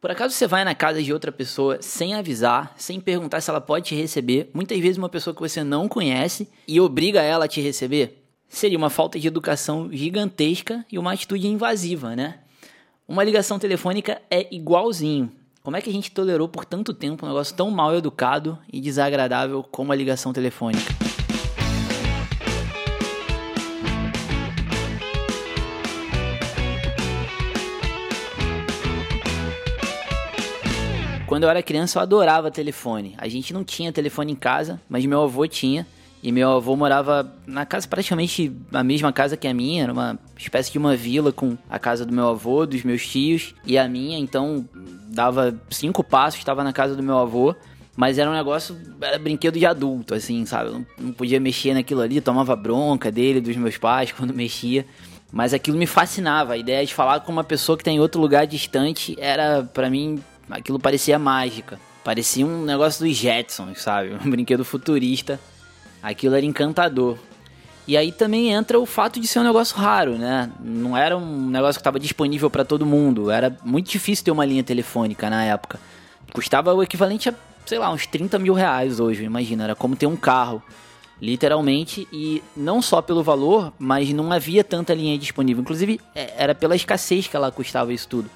Por acaso você vai na casa de outra pessoa sem avisar, sem perguntar se ela pode te receber, muitas vezes uma pessoa que você não conhece e obriga ela a te receber? Seria uma falta de educação gigantesca e uma atitude invasiva, né? Uma ligação telefônica é igualzinho. Como é que a gente tolerou por tanto tempo um negócio tão mal educado e desagradável como a ligação telefônica? Quando eu era criança, eu adorava telefone. A gente não tinha telefone em casa, mas meu avô tinha. E meu avô morava na casa praticamente a mesma casa que a minha, era uma espécie de uma vila com a casa do meu avô, dos meus tios e a minha, então dava cinco passos, estava na casa do meu avô, mas era um negócio, era brinquedo de adulto, assim, sabe? Eu não, podia mexer naquilo ali, tomava bronca dele, dos meus pais quando mexia. Mas aquilo me fascinava, a ideia de falar com uma pessoa que está em outro lugar distante era, para mim, aquilo parecia mágica. Parecia um negócio dos Jetsons, sabe? Um brinquedo futurista. Aquilo era encantador. E aí também entra o fato de ser um negócio raro, né? Não era um negócio que estava disponível para todo mundo. Era muito difícil ter uma linha telefônica na época. Custava o equivalente a, sei lá, uns 30 mil reais hoje, imagina. Era como ter um carro, literalmente. E não só pelo valor, mas não havia tanta linha disponível. Inclusive, é, era pela escassez que ela custava isso tudo.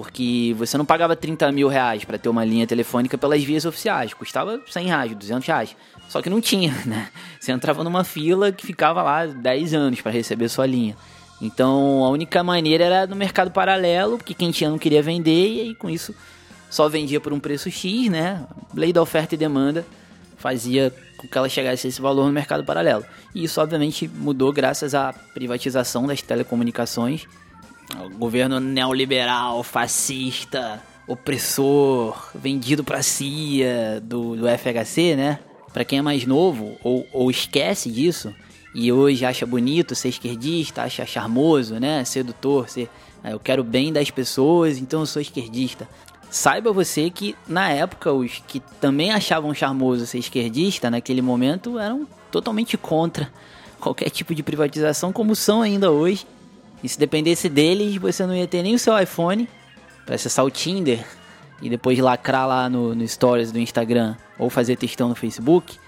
Porque você não pagava 30 mil reais para ter uma linha telefônica pelas vias oficiais. Custava 100 reais, 200 reais. Só que não tinha, né? Você entrava numa fila que ficava lá 10 anos para receber sua linha. Então a única maneira era no mercado paralelo, porque quem tinha não queria vender e aí com isso só vendia por um preço X, né? Lei da oferta e demanda fazia com que ela chegasse a esse valor no mercado paralelo. E isso obviamente mudou graças à privatização das telecomunicações o governo neoliberal, fascista, opressor, vendido pra CIA do, do FHC, né? Pra quem é mais novo ou, ou esquece disso e hoje acha bonito ser esquerdista, acha charmoso, né? Sedutor, ser, ah, eu quero bem das pessoas, então eu sou esquerdista. Saiba você que na época os que também achavam charmoso ser esquerdista naquele momento eram totalmente contra qualquer tipo de privatização, como são ainda hoje e se dependesse deles, você não ia ter nem o seu iPhone para acessar o Tinder e depois lacrar lá no, no Stories do Instagram ou fazer textão no Facebook.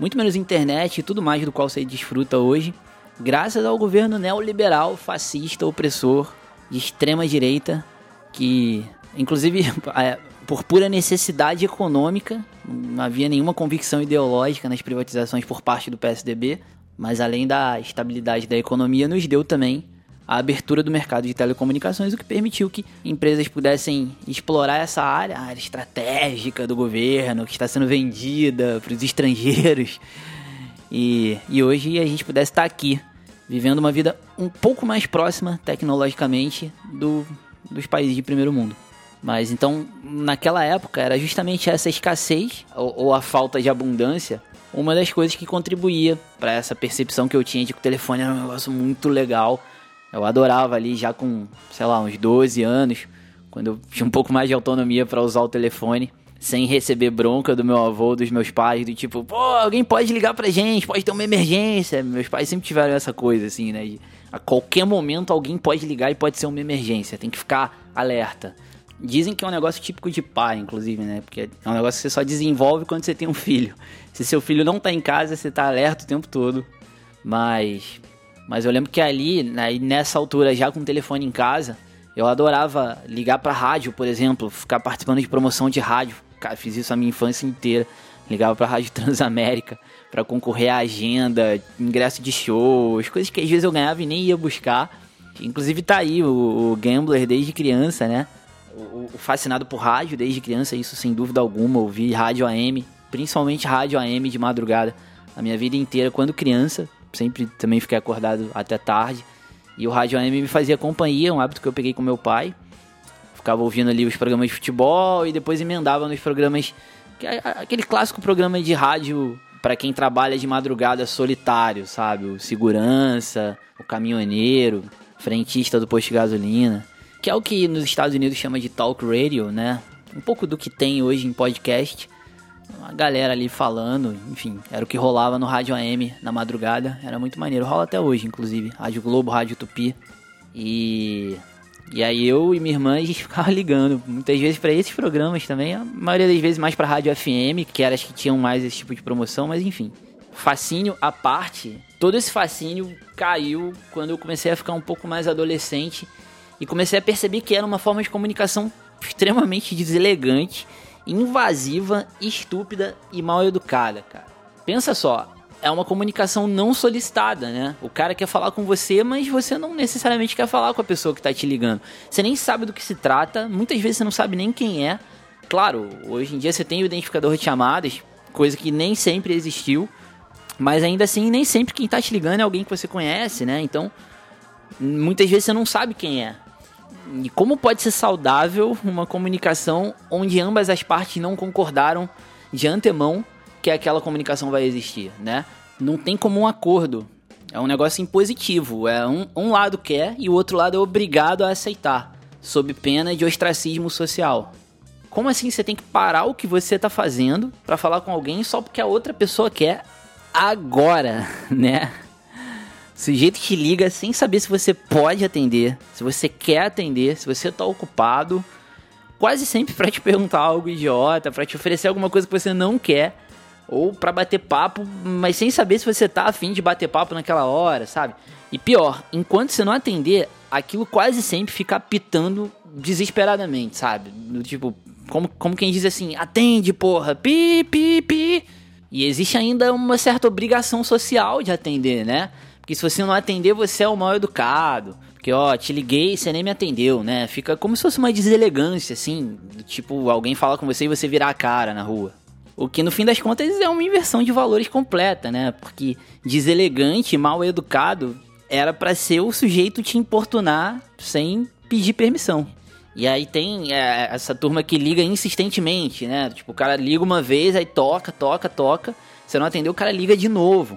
Muito menos internet e tudo mais do qual você desfruta hoje, graças ao governo neoliberal, fascista, opressor, de extrema direita, que, inclusive, é, por pura necessidade econômica, não havia nenhuma convicção ideológica nas privatizações por parte do PSDB, mas além da estabilidade da economia, nos deu também a abertura do mercado de telecomunicações, o que permitiu que empresas pudessem explorar essa área, área estratégica do governo, que está sendo vendida para os estrangeiros. E, e hoje a gente pudesse estar aqui, vivendo uma vida um pouco mais próxima, tecnologicamente, do, dos países de primeiro mundo. Mas então, naquela época, era justamente essa escassez ou, ou a falta de abundância uma das coisas que contribuía para essa percepção que eu tinha de que o telefone era um negócio muito legal eu adorava ali já com, sei lá, uns 12 anos, quando eu tinha um pouco mais de autonomia para usar o telefone, sem receber bronca do meu avô, dos meus pais, do tipo, pô, alguém pode ligar pra gente, pode ter uma emergência. Meus pais sempre tiveram essa coisa assim, né? A qualquer momento alguém pode ligar e pode ser uma emergência, tem que ficar alerta. Dizem que é um negócio típico de pai, inclusive, né? Porque é um negócio que você só desenvolve quando você tem um filho. Se seu filho não tá em casa, você tá alerta o tempo todo. Mas mas eu lembro que ali, né, nessa altura, já com o telefone em casa, eu adorava ligar pra rádio, por exemplo, ficar participando de promoção de rádio. Cara, fiz isso a minha infância inteira. Ligava pra Rádio Transamérica para concorrer à agenda, ingresso de shows, coisas que às vezes eu ganhava e nem ia buscar. Inclusive tá aí o, o Gambler desde criança, né? O, o, fascinado por rádio desde criança, isso sem dúvida alguma. Ouvi rádio AM, principalmente rádio AM de madrugada, a minha vida inteira quando criança sempre também fiquei acordado até tarde. E o rádio AM me fazia companhia, um hábito que eu peguei com meu pai. Ficava ouvindo ali os programas de futebol e depois emendava nos programas. Aquele clássico programa de rádio para quem trabalha de madrugada solitário, sabe? O segurança, o caminhoneiro, frentista do posto de gasolina. Que é o que nos Estados Unidos chama de talk radio, né? Um pouco do que tem hoje em podcast uma galera ali falando, enfim, era o que rolava no rádio AM na madrugada, era muito maneiro, rola até hoje, inclusive, Rádio Globo, Rádio Tupi. E E aí eu e minha irmã a gente ficava ligando, muitas vezes para esses programas também, a maioria das vezes mais para rádio FM, que eram as que tinham mais esse tipo de promoção, mas enfim. Fascínio à parte, todo esse fascínio caiu quando eu comecei a ficar um pouco mais adolescente e comecei a perceber que era uma forma de comunicação extremamente deselegante, invasiva, estúpida e mal educada, cara. Pensa só, é uma comunicação não solicitada, né? O cara quer falar com você, mas você não necessariamente quer falar com a pessoa que tá te ligando. Você nem sabe do que se trata, muitas vezes você não sabe nem quem é. Claro, hoje em dia você tem o identificador de chamadas, coisa que nem sempre existiu, mas ainda assim nem sempre quem tá te ligando é alguém que você conhece, né? Então, muitas vezes você não sabe quem é. E como pode ser saudável uma comunicação onde ambas as partes não concordaram de antemão que aquela comunicação vai existir, né? Não tem como um acordo. É um negócio impositivo. É um, um lado quer e o outro lado é obrigado a aceitar, sob pena de ostracismo social. Como assim você tem que parar o que você está fazendo para falar com alguém só porque a outra pessoa quer agora, né? Sujeito te liga sem saber se você pode atender, se você quer atender, se você está ocupado, quase sempre para te perguntar algo idiota, para te oferecer alguma coisa que você não quer ou para bater papo, mas sem saber se você tá afim de bater papo naquela hora, sabe? E pior, enquanto você não atender, aquilo quase sempre fica apitando desesperadamente, sabe? Do tipo, como, como quem diz assim, atende, porra, pi, pi, pi. E existe ainda uma certa obrigação social de atender, né? Porque se você não atender, você é o mal educado. Porque, ó, te liguei e você nem me atendeu, né? Fica como se fosse uma deselegância, assim. Tipo, alguém fala com você e você virar a cara na rua. O que no fim das contas é uma inversão de valores completa, né? Porque deselegante, mal educado, era para ser o sujeito te importunar sem pedir permissão. E aí tem é, essa turma que liga insistentemente, né? Tipo, o cara liga uma vez, aí toca, toca, toca. Você não atendeu, o cara liga de novo,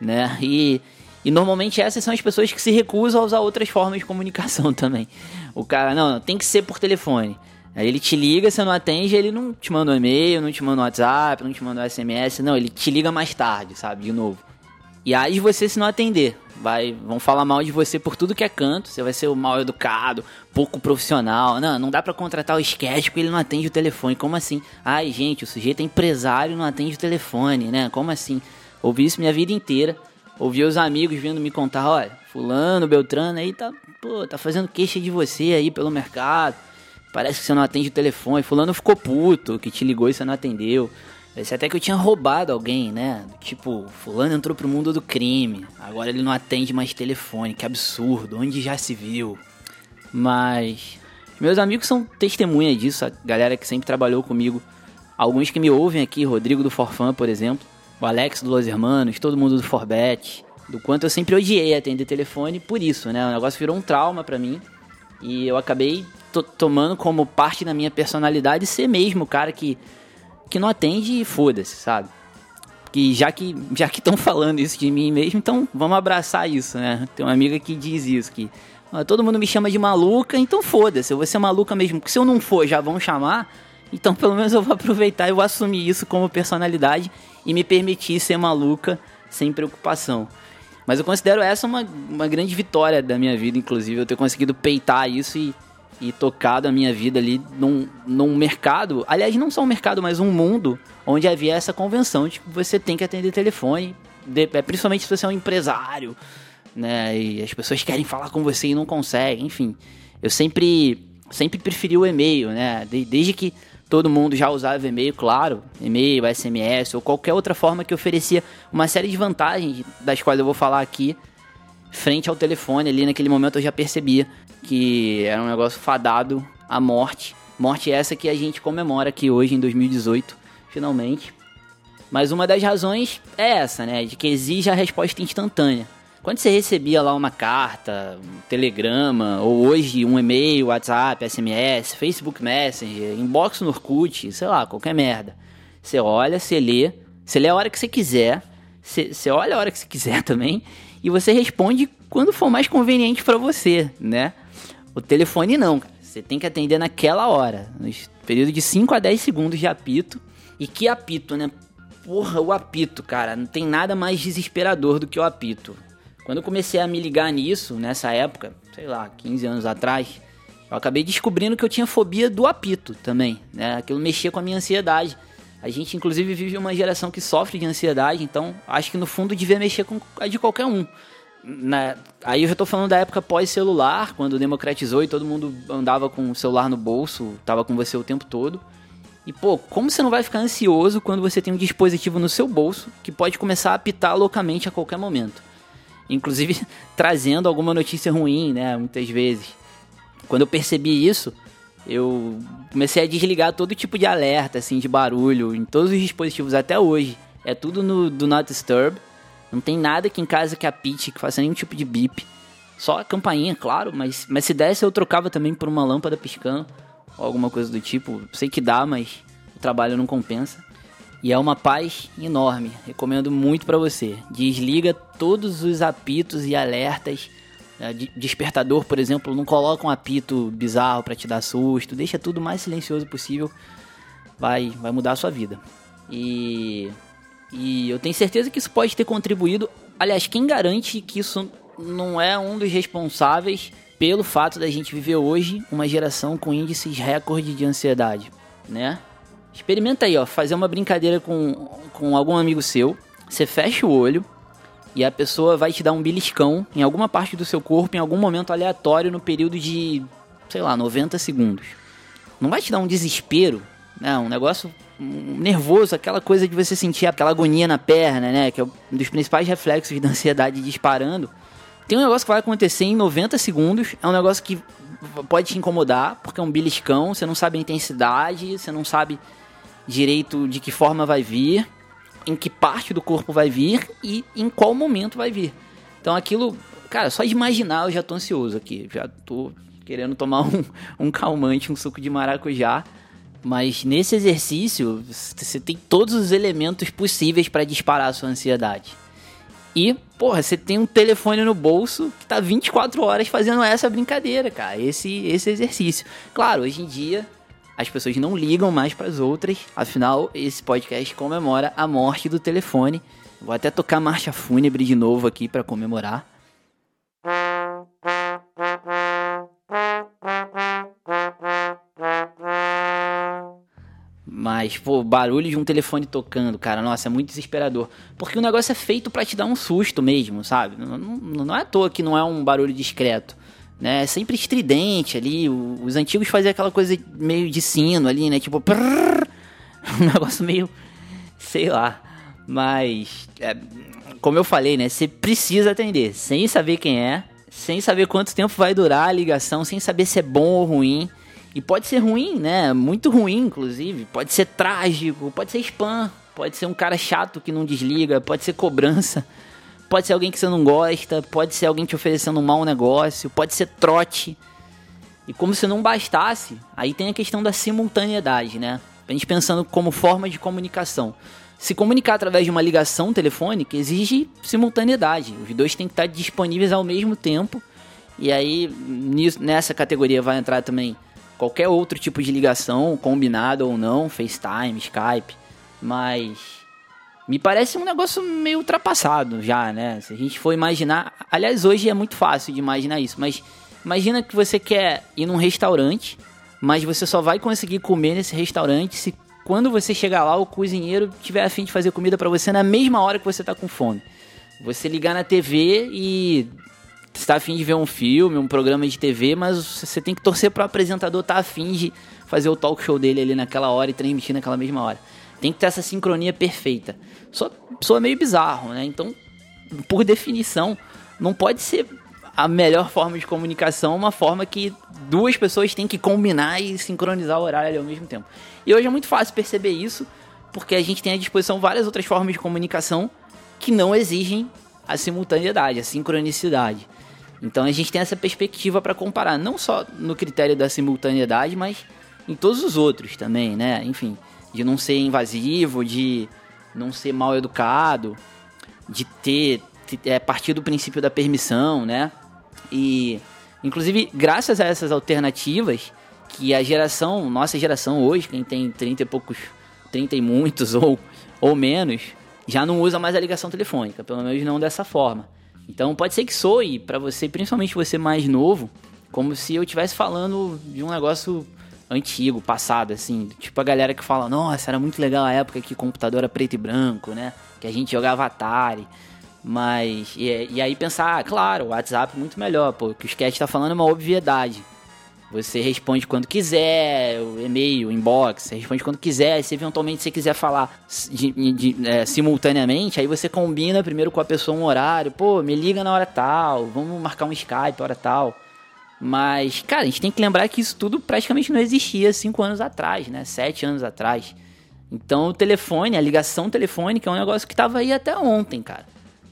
né? E, e normalmente essas são as pessoas que se recusam a usar outras formas de comunicação também. O cara, não, tem que ser por telefone. Aí ele te liga, você não atende, ele não te manda um e-mail, não te manda um WhatsApp, não te manda um SMS, não, ele te liga mais tarde, sabe, de novo. E aí você se não atender, vai, vão falar mal de você por tudo que é canto, você vai ser o mal educado, pouco profissional. Não, não dá para contratar o sketch porque ele não atende o telefone. Como assim? Ai, gente, o sujeito é empresário não atende o telefone, né? Como assim? Ouvi isso minha vida inteira. Ouvi os amigos vindo me contar, olha, fulano, Beltrano aí tá, pô, tá fazendo queixa de você aí pelo mercado Parece que você não atende o telefone. Fulano ficou puto que te ligou e você não atendeu. Parece até que eu tinha roubado alguém, né? Tipo, fulano entrou pro mundo do crime. Agora ele não atende mais telefone. Que absurdo. Onde já se viu? Mas... Meus amigos são testemunha disso. A galera que sempre trabalhou comigo. Alguns que me ouvem aqui. Rodrigo do Forfan, por exemplo. O Alex do Los Hermanos. Todo mundo do Forbet. Do quanto eu sempre odiei atender telefone por isso, né? O negócio virou um trauma para mim. E eu acabei tomando como parte da minha personalidade ser mesmo o cara que, que não atende e foda-se, sabe? Que já que já que estão falando isso de mim mesmo, então vamos abraçar isso, né? Tem uma amiga que diz isso, que ó, todo mundo me chama de maluca, então foda-se, eu vou ser maluca mesmo. Porque se eu não for, já vão chamar, então pelo menos eu vou aproveitar e vou assumir isso como personalidade e me permitir ser maluca sem preocupação. Mas eu considero essa uma, uma grande vitória da minha vida, inclusive, eu ter conseguido peitar isso e e tocado a minha vida ali num, num mercado, aliás, não só um mercado, mas um mundo onde havia essa convenção de que você tem que atender telefone, de, é, principalmente se você é um empresário, né? E as pessoas querem falar com você e não conseguem, enfim. Eu sempre, sempre preferi o e-mail, né? De, desde que todo mundo já usava e-mail, claro, e-mail, SMS ou qualquer outra forma que oferecia uma série de vantagens das quais eu vou falar aqui frente ao telefone ali naquele momento eu já percebia que era um negócio fadado à morte. Morte essa que a gente comemora aqui hoje em 2018, finalmente. Mas uma das razões é essa, né? De que exige a resposta instantânea. Quando você recebia lá uma carta, um telegrama, ou hoje um e-mail, WhatsApp, SMS, Facebook Messenger, inbox no Orkut, sei lá, qualquer merda. Você olha, você lê, você lê a hora que você quiser, você, você olha a hora que você quiser também, e você responde quando for mais conveniente para você, né? O telefone não, cara. Você tem que atender naquela hora, no período de 5 a 10 segundos de apito. E que apito, né? Porra, o apito, cara. Não tem nada mais desesperador do que o apito. Quando eu comecei a me ligar nisso, nessa época, sei lá, 15 anos atrás, eu acabei descobrindo que eu tinha fobia do apito também, né? Aquilo mexia com a minha ansiedade. A gente, inclusive, vive uma geração que sofre de ansiedade, então acho que no fundo devia mexer com a de qualquer um. Na, aí eu já tô falando da época pós-celular, quando democratizou e todo mundo andava com o celular no bolso, tava com você o tempo todo. E pô, como você não vai ficar ansioso quando você tem um dispositivo no seu bolso que pode começar a apitar loucamente a qualquer momento? Inclusive trazendo alguma notícia ruim, né? Muitas vezes. Quando eu percebi isso, eu comecei a desligar todo tipo de alerta, assim, de barulho em todos os dispositivos até hoje. É tudo no Do Not Disturb. Não tem nada aqui em casa que apite, que faça nenhum tipo de bip. Só a campainha, claro, mas, mas se desse eu trocava também por uma lâmpada piscando ou alguma coisa do tipo. Sei que dá, mas o trabalho não compensa. E é uma paz enorme. Recomendo muito para você. Desliga todos os apitos e alertas é, despertador, por exemplo, não coloca um apito bizarro para te dar susto, deixa tudo mais silencioso possível, vai, vai mudar a sua vida. E, e eu tenho certeza que isso pode ter contribuído. Aliás, quem garante que isso não é um dos responsáveis pelo fato da gente viver hoje uma geração com índices recorde de ansiedade, né? Experimenta aí, ó, fazer uma brincadeira com, com algum amigo seu. Você fecha o olho, e a pessoa vai te dar um beliscão em alguma parte do seu corpo em algum momento aleatório no período de, sei lá, 90 segundos. Não vai te dar um desespero, né? Um negócio nervoso, aquela coisa de você sentir aquela agonia na perna, né? Que é um dos principais reflexos da ansiedade disparando. Tem um negócio que vai acontecer em 90 segundos, é um negócio que pode te incomodar, porque é um beliscão, você não sabe a intensidade, você não sabe direito de que forma vai vir em que parte do corpo vai vir e em qual momento vai vir. Então aquilo, cara, só de imaginar eu já tô ansioso aqui. Já tô querendo tomar um, um calmante, um suco de maracujá. Mas nesse exercício, você tem todos os elementos possíveis para disparar a sua ansiedade. E, porra, você tem um telefone no bolso que tá 24 horas fazendo essa brincadeira, cara. Esse, esse exercício. Claro, hoje em dia as pessoas não ligam mais para as outras. Afinal, esse podcast comemora a morte do telefone. Vou até tocar marcha fúnebre de novo aqui para comemorar. Mas, pô, barulho de um telefone tocando, cara, nossa, é muito desesperador. Porque o negócio é feito para te dar um susto mesmo, sabe? Não, não, é à toa que não é um barulho discreto né? Sempre estridente ali. Os antigos faziam aquela coisa meio de sino ali, né? Tipo, prrr, um negócio meio, sei lá. Mas, é, como eu falei, né? Você precisa atender, sem saber quem é, sem saber quanto tempo vai durar a ligação, sem saber se é bom ou ruim. E pode ser ruim, né? Muito ruim, inclusive. Pode ser trágico, pode ser spam, pode ser um cara chato que não desliga, pode ser cobrança. Pode ser alguém que você não gosta, pode ser alguém te oferecendo um mau negócio, pode ser trote. E como se não bastasse, aí tem a questão da simultaneidade, né? A gente pensando como forma de comunicação. Se comunicar através de uma ligação telefônica exige simultaneidade. Os dois têm que estar disponíveis ao mesmo tempo. E aí, nessa categoria vai entrar também qualquer outro tipo de ligação, combinado ou não, FaceTime, Skype. Mas me parece um negócio meio ultrapassado já, né? Se a gente for imaginar. Aliás, hoje é muito fácil de imaginar isso, mas imagina que você quer ir num restaurante, mas você só vai conseguir comer nesse restaurante se quando você chegar lá o cozinheiro tiver a fim de fazer comida para você na mesma hora que você tá com fome. Você ligar na TV e está afim de ver um filme, um programa de TV, mas você tem que torcer para o apresentador estar tá afim de fazer o talk show dele ali naquela hora e transmitir naquela mesma hora. Tem que ter essa sincronia perfeita. Só, só meio bizarro, né? Então, por definição, não pode ser a melhor forma de comunicação uma forma que duas pessoas têm que combinar e sincronizar o horário ao mesmo tempo. E hoje é muito fácil perceber isso, porque a gente tem à disposição várias outras formas de comunicação que não exigem a simultaneidade, a sincronicidade. Então a gente tem essa perspectiva para comparar, não só no critério da simultaneidade, mas em todos os outros também, né? Enfim, de não ser invasivo, de não ser mal educado, de ter é, partir do princípio da permissão, né? E inclusive graças a essas alternativas que a geração, nossa geração hoje, quem tem 30 e poucos, 30 e muitos ou ou menos, já não usa mais a ligação telefônica, pelo menos não dessa forma. Então pode ser que soe para você, principalmente você mais novo, como se eu estivesse falando de um negócio antigo, passado, assim. Tipo a galera que fala, nossa, era muito legal a época que o computador era preto e branco, né? Que a gente jogava Atari. Mas, e, e aí pensar, ah, claro, o WhatsApp é muito melhor, pô, o que o sketch tá falando é uma obviedade. Você responde quando quiser, o e-mail, inbox, você responde quando quiser. Se eventualmente você quiser falar de, de, é, simultaneamente, aí você combina primeiro com a pessoa um horário. Pô, me liga na hora tal, vamos marcar um Skype hora tal. Mas, cara, a gente tem que lembrar que isso tudo praticamente não existia cinco anos atrás, né? Sete anos atrás. Então o telefone, a ligação telefônica é um negócio que estava aí até ontem, cara.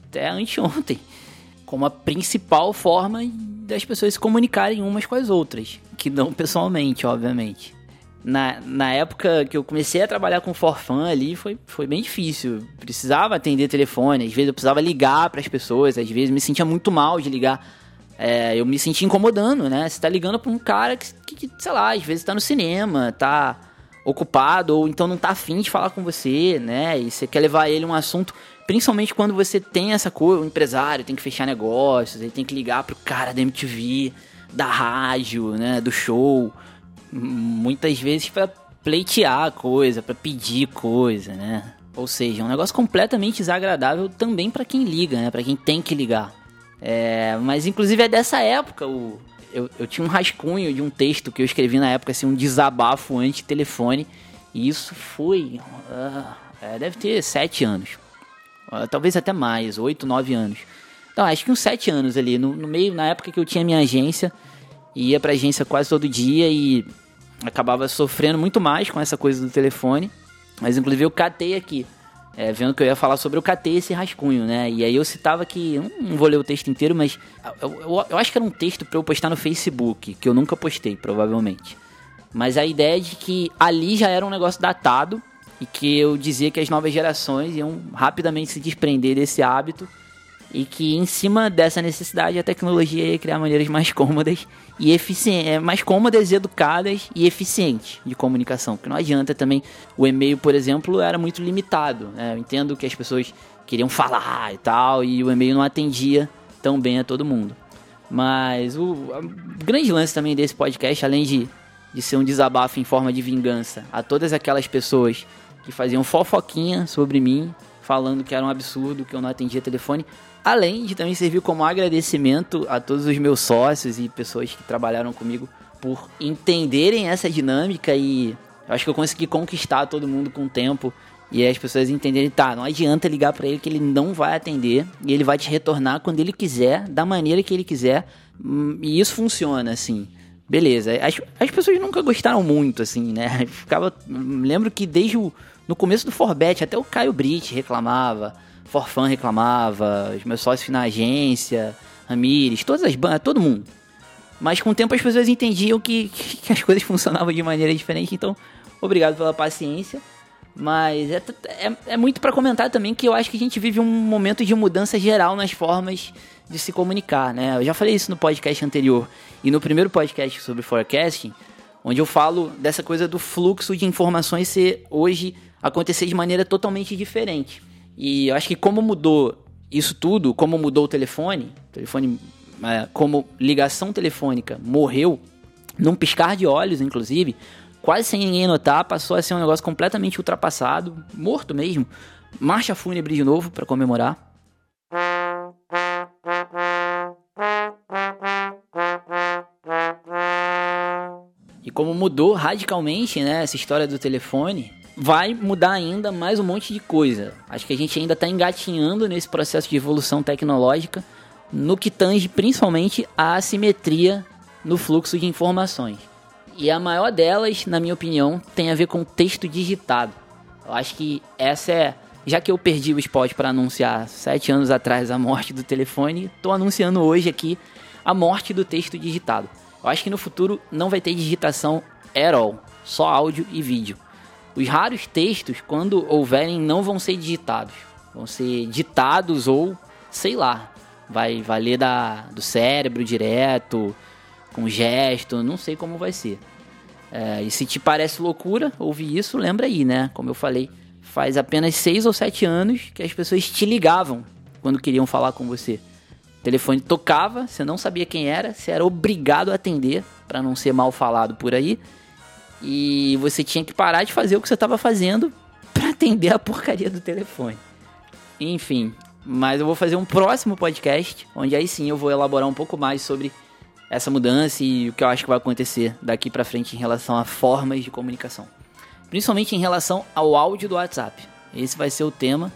Até anteontem. Como a principal forma das pessoas se comunicarem umas com as outras. Que não pessoalmente, obviamente. Na, na época que eu comecei a trabalhar com forfã ali, foi, foi bem difícil. precisava atender telefone, às vezes eu precisava ligar para as pessoas, às vezes me sentia muito mal de ligar é, eu me senti incomodando, né? Você tá ligando pra um cara que, que, sei lá, às vezes tá no cinema, tá ocupado, ou então não tá afim de falar com você, né? E você quer levar ele um assunto, principalmente quando você tem essa coisa, o empresário tem que fechar negócios, ele tem que ligar pro cara da MTV, da rádio, né? Do show. Muitas vezes para pleitear coisa, para pedir coisa, né? Ou seja, é um negócio completamente desagradável também para quem liga, né? Para quem tem que ligar. É, mas inclusive é dessa época o, eu, eu tinha um rascunho de um texto que eu escrevi na época, assim, um desabafo anti-telefone. E isso foi. Uh, é, deve ter sete anos. Uh, talvez até mais, oito, nove anos. Então, acho que uns sete anos ali. No, no, meio, na época que eu tinha minha agência, ia pra agência quase todo dia e acabava sofrendo muito mais com essa coisa do telefone. Mas inclusive eu catei aqui é, vendo que eu ia falar sobre, eu catei esse rascunho, né? E aí eu citava que. Não vou ler o texto inteiro, mas. Eu, eu, eu acho que era um texto para eu postar no Facebook, que eu nunca postei, provavelmente. Mas a ideia é de que ali já era um negócio datado e que eu dizia que as novas gerações iam rapidamente se desprender desse hábito e que em cima dessa necessidade a tecnologia ia criar maneiras mais cômodas e eficientes, é, mais cômodas, educadas e eficientes de comunicação. Porque não adianta também o e-mail, por exemplo, era muito limitado. Né? Eu entendo que as pessoas queriam falar e tal e o e-mail não atendia tão bem a todo mundo. Mas o, o grande lance também desse podcast, além de, de ser um desabafo em forma de vingança a todas aquelas pessoas que faziam fofoquinha sobre mim, falando que era um absurdo, que eu não atendia telefone, Além de também servir como agradecimento a todos os meus sócios e pessoas que trabalharam comigo por entenderem essa dinâmica e acho que eu consegui conquistar todo mundo com o tempo e as pessoas entenderem, tá, não adianta ligar para ele que ele não vai atender e ele vai te retornar quando ele quiser, da maneira que ele quiser. Hum, e isso funciona, assim. Beleza. As, as pessoas nunca gostaram muito, assim, né? Ficava. Lembro que desde o no começo do Forbet, até o Caio Brit reclamava. Forfan reclamava, os meus sócios na agência, Ramires, todas as bandas, todo mundo. Mas com o tempo as pessoas entendiam que, que as coisas funcionavam de maneira diferente, então obrigado pela paciência. Mas é, é, é muito para comentar também que eu acho que a gente vive um momento de mudança geral nas formas de se comunicar, né? Eu já falei isso no podcast anterior e no primeiro podcast sobre forecasting, onde eu falo dessa coisa do fluxo de informações ser hoje acontecer de maneira totalmente diferente. E eu acho que como mudou isso tudo, como mudou o telefone, telefone é, como ligação telefônica morreu, num piscar de olhos, inclusive, quase sem ninguém notar, passou a ser um negócio completamente ultrapassado, morto mesmo. Marcha fúnebre de novo para comemorar. E como mudou radicalmente, né, essa história do telefone, vai mudar ainda mais um monte de coisa. Acho que a gente ainda está engatinhando nesse processo de evolução tecnológica, no que tange principalmente a assimetria no fluxo de informações. E a maior delas, na minha opinião, tem a ver com texto digitado. Eu acho que essa é. Já que eu perdi o spot para anunciar sete anos atrás a morte do telefone, estou anunciando hoje aqui a morte do texto digitado. Eu acho que no futuro não vai ter digitação at all, só áudio e vídeo. Os raros textos, quando houverem, não vão ser digitados. Vão ser ditados ou, sei lá, vai valer da, do cérebro direto, com gesto, não sei como vai ser. É, e se te parece loucura ouvir isso, lembra aí, né? Como eu falei, faz apenas seis ou sete anos que as pessoas te ligavam quando queriam falar com você. O telefone tocava, você não sabia quem era, você era obrigado a atender para não ser mal falado por aí. E você tinha que parar de fazer o que você estava fazendo para atender a porcaria do telefone. Enfim, mas eu vou fazer um próximo podcast, onde aí sim eu vou elaborar um pouco mais sobre essa mudança e o que eu acho que vai acontecer daqui para frente em relação a formas de comunicação. Principalmente em relação ao áudio do WhatsApp. Esse vai ser o tema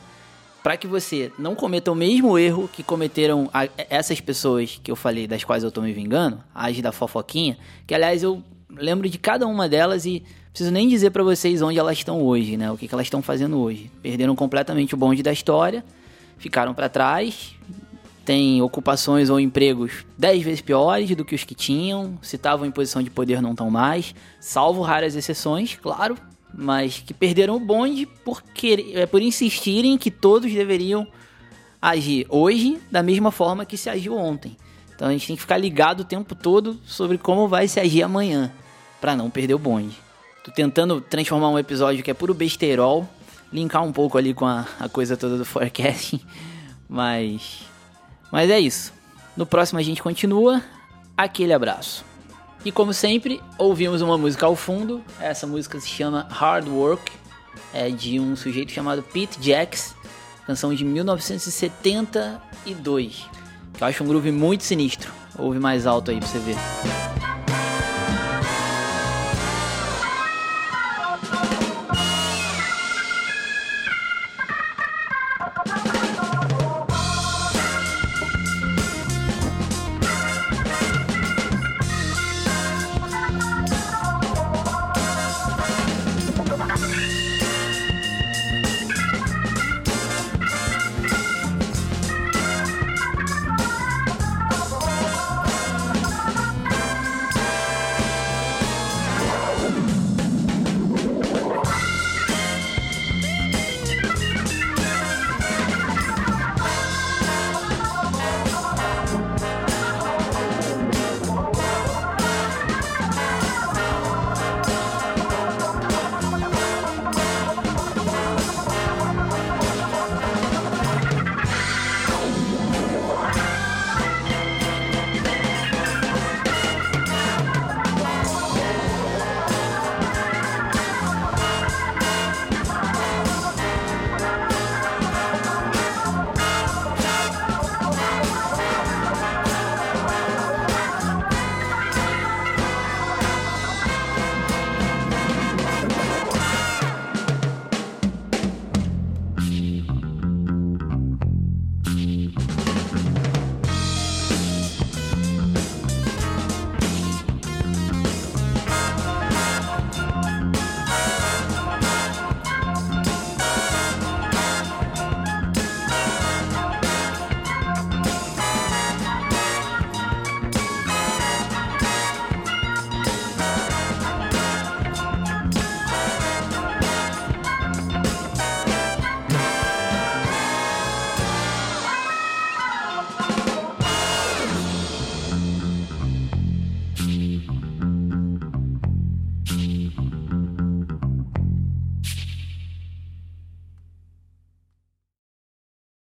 para que você não cometa o mesmo erro que cometeram essas pessoas que eu falei, das quais eu estou me vingando, as da fofoquinha, que aliás eu lembro de cada uma delas e preciso nem dizer para vocês onde elas estão hoje, né? O que, que elas estão fazendo hoje. Perderam completamente o bonde da história, ficaram para trás, têm ocupações ou empregos dez vezes piores do que os que tinham, se estavam em posição de poder não estão mais, salvo raras exceções, claro, mas que perderam o bonde por, querer, é, por insistirem que todos deveriam agir hoje da mesma forma que se agiu ontem. Então a gente tem que ficar ligado o tempo todo sobre como vai se agir amanhã, para não perder o bonde. Tô tentando transformar um episódio que é puro besterol, linkar um pouco ali com a, a coisa toda do forecasting, mas mas é isso. No próximo a gente continua. Aquele abraço. E como sempre, ouvimos uma música ao fundo. Essa música se chama Hard Work, é de um sujeito chamado Pete Jacks, canção de 1972. Que eu acho um groove muito sinistro. Ouve mais alto aí pra você ver.